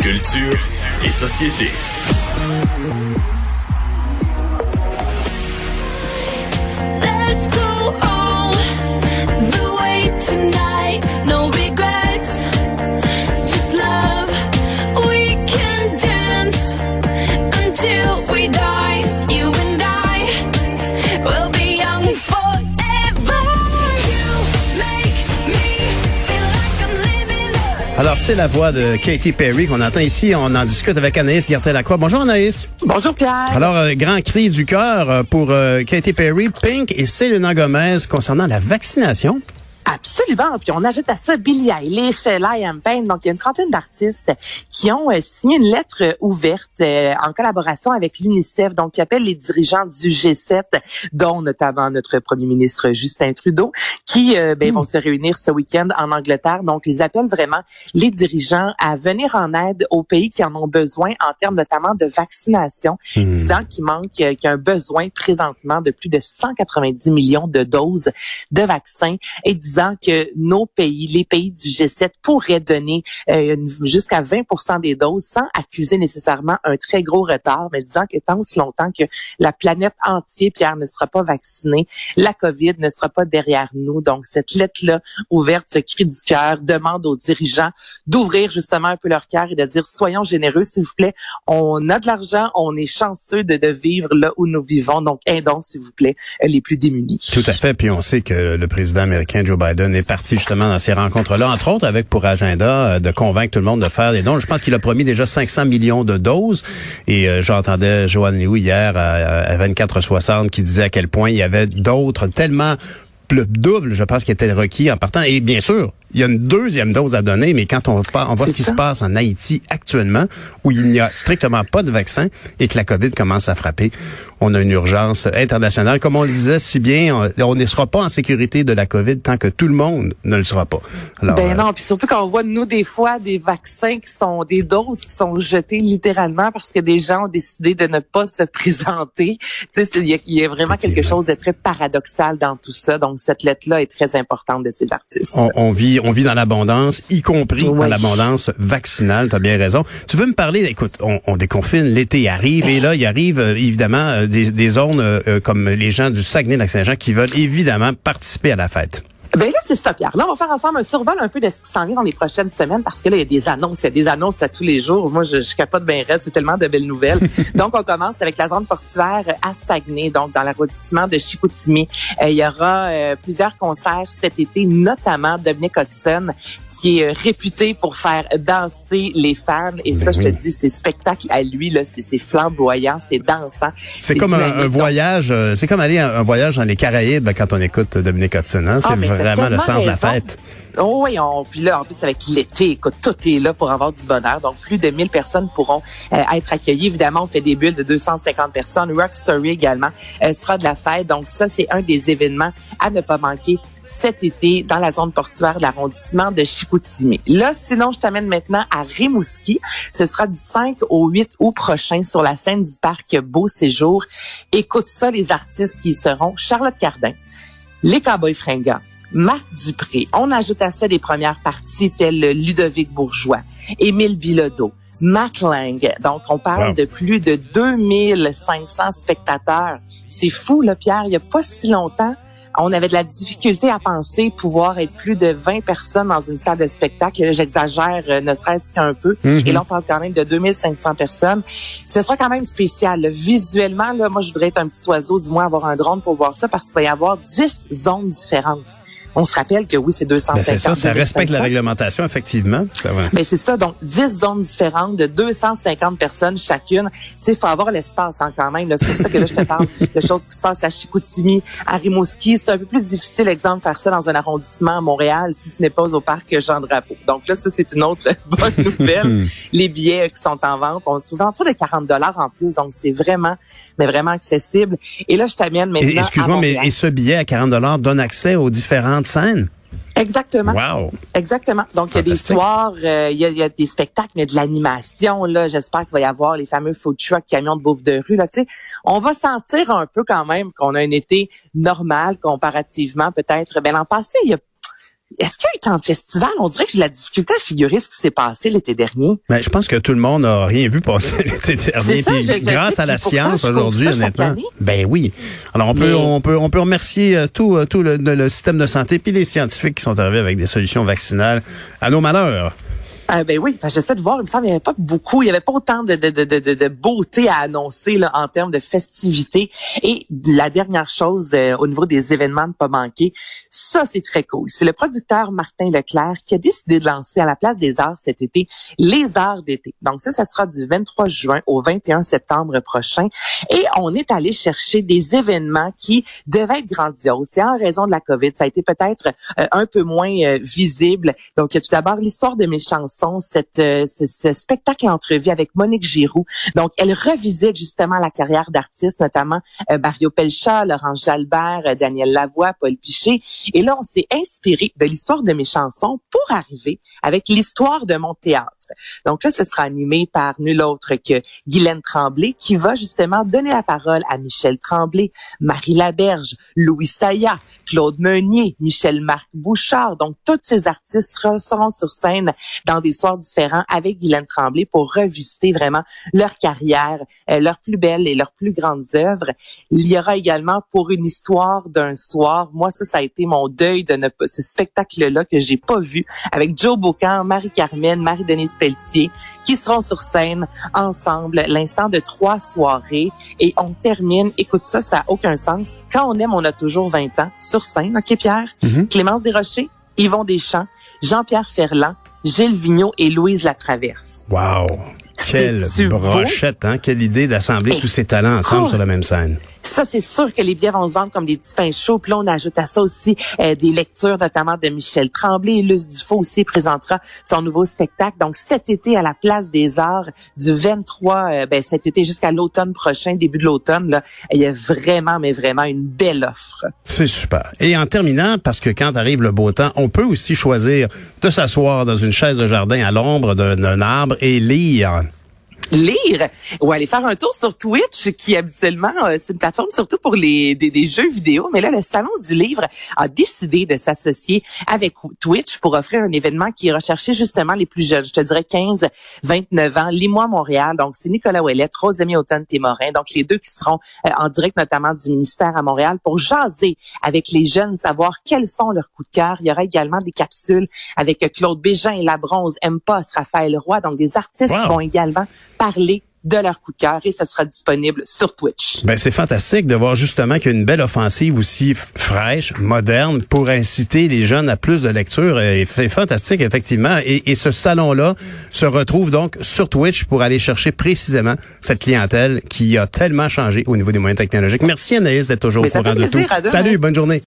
Culture et société. Alors, c'est la voix de Katy Perry qu'on entend ici. On en discute avec Anaïs Gertin-Lacroix. Bonjour Anaïs. Bonjour Pierre. Alors, euh, grand cri du cœur euh, pour euh, Katy Perry, Pink et Selena Gomez concernant la vaccination. Absolument. Puis on ajoute à ça Billie Eilish, Liam Payne. Donc, il y a une trentaine d'artistes qui ont euh, signé une lettre euh, ouverte euh, en collaboration avec l'UNICEF, donc qui appelle les dirigeants du G7, dont notamment notre premier ministre Justin Trudeau, qui euh, ben, vont se réunir ce week-end en Angleterre. Donc, ils appellent vraiment les dirigeants à venir en aide aux pays qui en ont besoin en termes notamment de vaccination, disant qu'il manque, euh, qu'il y a un besoin présentement de plus de 190 millions de doses de vaccins et disant que nos pays, les pays du G7, pourraient donner euh, jusqu'à 20 des doses sans accuser nécessairement un très gros retard, mais disant que tant aussi longtemps que la planète entière, Pierre, ne sera pas vaccinée, la COVID ne sera pas derrière nous. Donc, cette lettre-là ouverte, ce cri du cœur, demande aux dirigeants d'ouvrir justement un peu leur cœur et de dire, soyons généreux, s'il vous plaît. On a de l'argent, on est chanceux de, de vivre là où nous vivons. Donc, aidons, s'il vous plaît, les plus démunis. Tout à fait. Puis on sait que le président américain Joe Biden est parti justement dans ces rencontres-là, entre autres avec pour agenda euh, de convaincre tout le monde de faire des dons. Je pense qu'il a promis déjà 500 millions de doses. Et euh, j'entendais Joanne Liu hier à, à 24-60 qui disait à quel point il y avait d'autres tellement le double, je pense, qui était requis en partant. Et bien sûr, il y a une deuxième dose à donner, mais quand on, on voit ce qui ça. se passe en Haïti actuellement, où il n'y a strictement pas de vaccin et que la COVID commence à frapper, on a une urgence internationale. Comme on le disait si bien, on- ne sera pas en sécurité de la COVID tant que tout le monde ne le sera pas. Alors, Ben euh, non, puis surtout quand on voit nous des fois des vaccins qui sont des doses qui sont jetées littéralement parce que des gens ont décidé de ne pas se présenter. Tu sais, il y, a- il y a vraiment quelque chose de très paradoxal dans tout ça. Donc cette lettre-là est très importante de ces artistes. on, on vit, on vit dans l'abondance, y compris dans l'abondance vaccinale. Tu as bien raison. Tu veux me parler? Écoute, on, on déconfine, l'été arrive et là, il arrive euh, évidemment euh, des, des zones euh, euh, comme les gens du Saguenay-Lac-Saint-Jean qui veulent évidemment participer à la fête. Ben là, c'est ça, Pierre. Là, on va faire ensemble un survol un peu de ce qui s'en vient dans les prochaines semaines parce que là, il y a des annonces. Il y a des annonces à tous les jours. Moi, je, je capote bien raide. C'est tellement de belles nouvelles. donc, on commence avec la zone portuaire à Saguenay, donc dans l'arrondissement de Chicoutimi. Euh, il y aura euh, plusieurs concerts cet été, notamment Dominic Hudson, qui est euh, réputé pour faire danser les fans. Et ça, je te dis, ses spectacles à lui, là, c'est c'est flamboyant, c'est dansant. C'est comme un, un voyage, euh, c'est comme aller un, un voyage dans les Caraïbes ben, quand on écoute Dominique Hudson. hein. C'est Ah, mais t'as vraiment le sens de la fête. Oh oui, on, puis là, en plus, avec l'été, écoute, tout est là pour avoir du bonheur. Donc, plus de 1000 personnes pourront euh, être accueillies. Évidemment, on fait des bulles de 250 personnes. Rock Story également euh, sera de la fête. Donc, ça, c'est un des événements à ne pas manquer cet été dans la zone portuaire de l'arrondissement de Chicoutimi. Là, sinon, je t'amène maintenant à Rimouski. Ce sera du 5 au 8 août prochain sur la scène du parc Beau Séjour. Écoute ça, les artistes qui y seront. Charlotte Cardin, les Cowboys fringants, Marc Dupré. On ajoute à ça des premières parties telles Ludovic Bourgeois, Émile Bilodeau, Matt Lang. Donc, on parle Wow. de plus de 2500 spectateurs. C'est fou, là, Pierre. Il y a pas si longtemps, on avait de la difficulté à penser pouvoir être plus de 20 personnes dans une salle de spectacle. J'exagère, euh, ne serait-ce qu'un peu. Mhm. Et là, on parle quand même de 2500 personnes. Ce sera quand même spécial. Visuellement, là, moi, je voudrais être un petit oiseau, du moins avoir un drone pour voir ça, parce qu'il va y avoir 10 zones différentes. On se rappelle que oui, c'est 250. Ben, c'est ça, ça respecte la 2500. réglementation, effectivement. Va. Ben c'est ça, donc 10 zones différentes de 250 personnes chacune. Tu sais, il faut avoir l'espace hein, quand même. C'est pour ça que là, je te parle de choses qui se passent à Chicoutimi, à Rimouski. C'est un peu plus difficile, exemple, faire ça dans un arrondissement à Montréal si ce n'est pas au parc Jean-Drapeau. Donc là, ça, c'est une autre bonne nouvelle. Les billets euh, qui sont en vente, on se autour de 40 dollars en plus. Donc, c'est vraiment, mais vraiment accessible. Et là, je t'amène maintenant Excuse-moi, mais et ce billet à 40 donne accès aux différentes scènes? Exactement. Wow! Exactement. Donc, il y a des soirs, euh, il, y a, il y a des spectacles, mais de l'animation. Là, j'espère qu'il va y avoir les fameux food trucks, camions de bouffe de rue. Là, tu sais, on va sentir un peu quand même qu'on a un été normal comparativement, peut-être. Ben l'an passé, il y a est-ce qu'il y a eu tant de festivals? On dirait que j'ai de la difficulté à figurer ce qui s'est passé l'été dernier. Ben, je pense que tout le monde n'a rien vu passer l'été dernier. ça, Puis je- je grâce à la science aujourd'hui, honnêtement. Ben oui. Alors on peut on peut on peut remercier euh, tout euh, tout le, le système de santé puis les scientifiques qui sont arrivés avec des solutions vaccinales à nos malheurs. Ah ben oui, j'essaie de voir, il me semble qu'il n'y avait pas beaucoup, il n'y avait pas autant de, de, de, de, de- beauté à annoncer là, en termes de festivités. Et la dernière chose euh, au niveau des événements de pas manquer, ça c'est très cool. C'est le producteur Martin Leclerc qui a décidé de lancer à la place des arts cet été les arts d'été. Donc ça, ça sera du 23 juin au 21 septembre prochain. Et on est allé chercher des événements qui devaient être grandioses. Et en raison de la COVID, ça a été peut-être euh, un peu moins euh, visible. Donc, il y a tout d'abord l'histoire de mes chansons, euh, ce, spectacle entrevue avec Monique Giroux. Donc, elle revisite justement la carrière d'artistes, notamment euh, Mario Pelcha, Laurent Jalbert, euh, Daniel Lavoie, Paul Piché. Et là, on s'est inspiré de l'histoire de mes chansons pour arriver avec l'histoire de mon théâtre. Donc là, ce sera animé par nul autre que Guylaine Tremblay, qui va justement donner la parole à Michel Tremblay, Marie Laberge, Louis Saya, Claude Meunier, Michel-Marc Bouchard. Donc, tous ces artistes seront sur scène dans des soirs différents avec Guylaine Tremblay pour revisiter vraiment leur carrière, euh, leurs plus belles et leurs plus grandes œuvres. Il y aura également pour une histoire d'un soir. Moi, ça, ça a été mon deuil de ne ce spectacle-là que j'ai pas vu avec Joe Bocan, Marie-Carmen, Marie-Denise Pelletier, qui seront sur scène ensemble l'instant de trois soirées. Et on termine, écoute ça, ça a aucun sens. Quand on aime, on a toujours 20 ans sur scène. OK, Pierre? Mhm. Clémence Desrochers, Yvon Deschamps, Jean-Pierre Ferland, Gilles Vigneault et Louise Latraverse. Wow. Quelle brochette, hein? Quelle idée d'assembler tous ces talents ensemble sur la même scène. Ça, c'est sûr que les billets vont se vendre comme des petits pains chauds. Puis là, on ajoute à ça aussi euh, des lectures, notamment de Michel Tremblay. Luce Dufault aussi présentera son nouveau spectacle. Donc, cet été, à la Place des Arts, du 23, euh, ben, cet été jusqu'à l'automne prochain, début de l'automne, là, il y a vraiment, mais vraiment une belle offre. C'est super. Et en terminant, parce que quand arrive le beau temps, on peut aussi choisir de s'asseoir dans une chaise de jardin à l'ombre d'un arbre et lire. Lire ou aller faire un tour sur Twitch qui habituellement euh, c'est une plateforme surtout pour les des, des jeux vidéo. Mais là le salon du livre a décidé de s'associer avec Twitch pour offrir un événement qui recherchait justement les plus jeunes. Je te dirais 15 29 ans Lis-moi Montréal. Donc c'est Nicolas Ouellette Rosemie Automne Témorin donc les deux qui seront euh, en direct notamment du ministère à Montréal pour jaser avec les jeunes savoir quels sont leurs coups de cœur. Il y aura également des capsules avec Claude Bégin La Bronze Post Raphaël Roy. Donc des artistes Wow. qui vont également parler de leur coup de cœur et ce sera disponible sur Twitch. Ben, c'est fantastique de voir justement qu'il y a une belle offensive aussi fraîche, moderne, pour inciter les jeunes à plus de lecture. Et c'est fantastique, effectivement. Et, et ce salon-là se retrouve donc sur Twitch pour aller chercher précisément cette clientèle qui a tellement changé au niveau des moyens technologiques. Merci Anaïs d'être toujours Mais au ça courant de tout. Salut, bonne journée.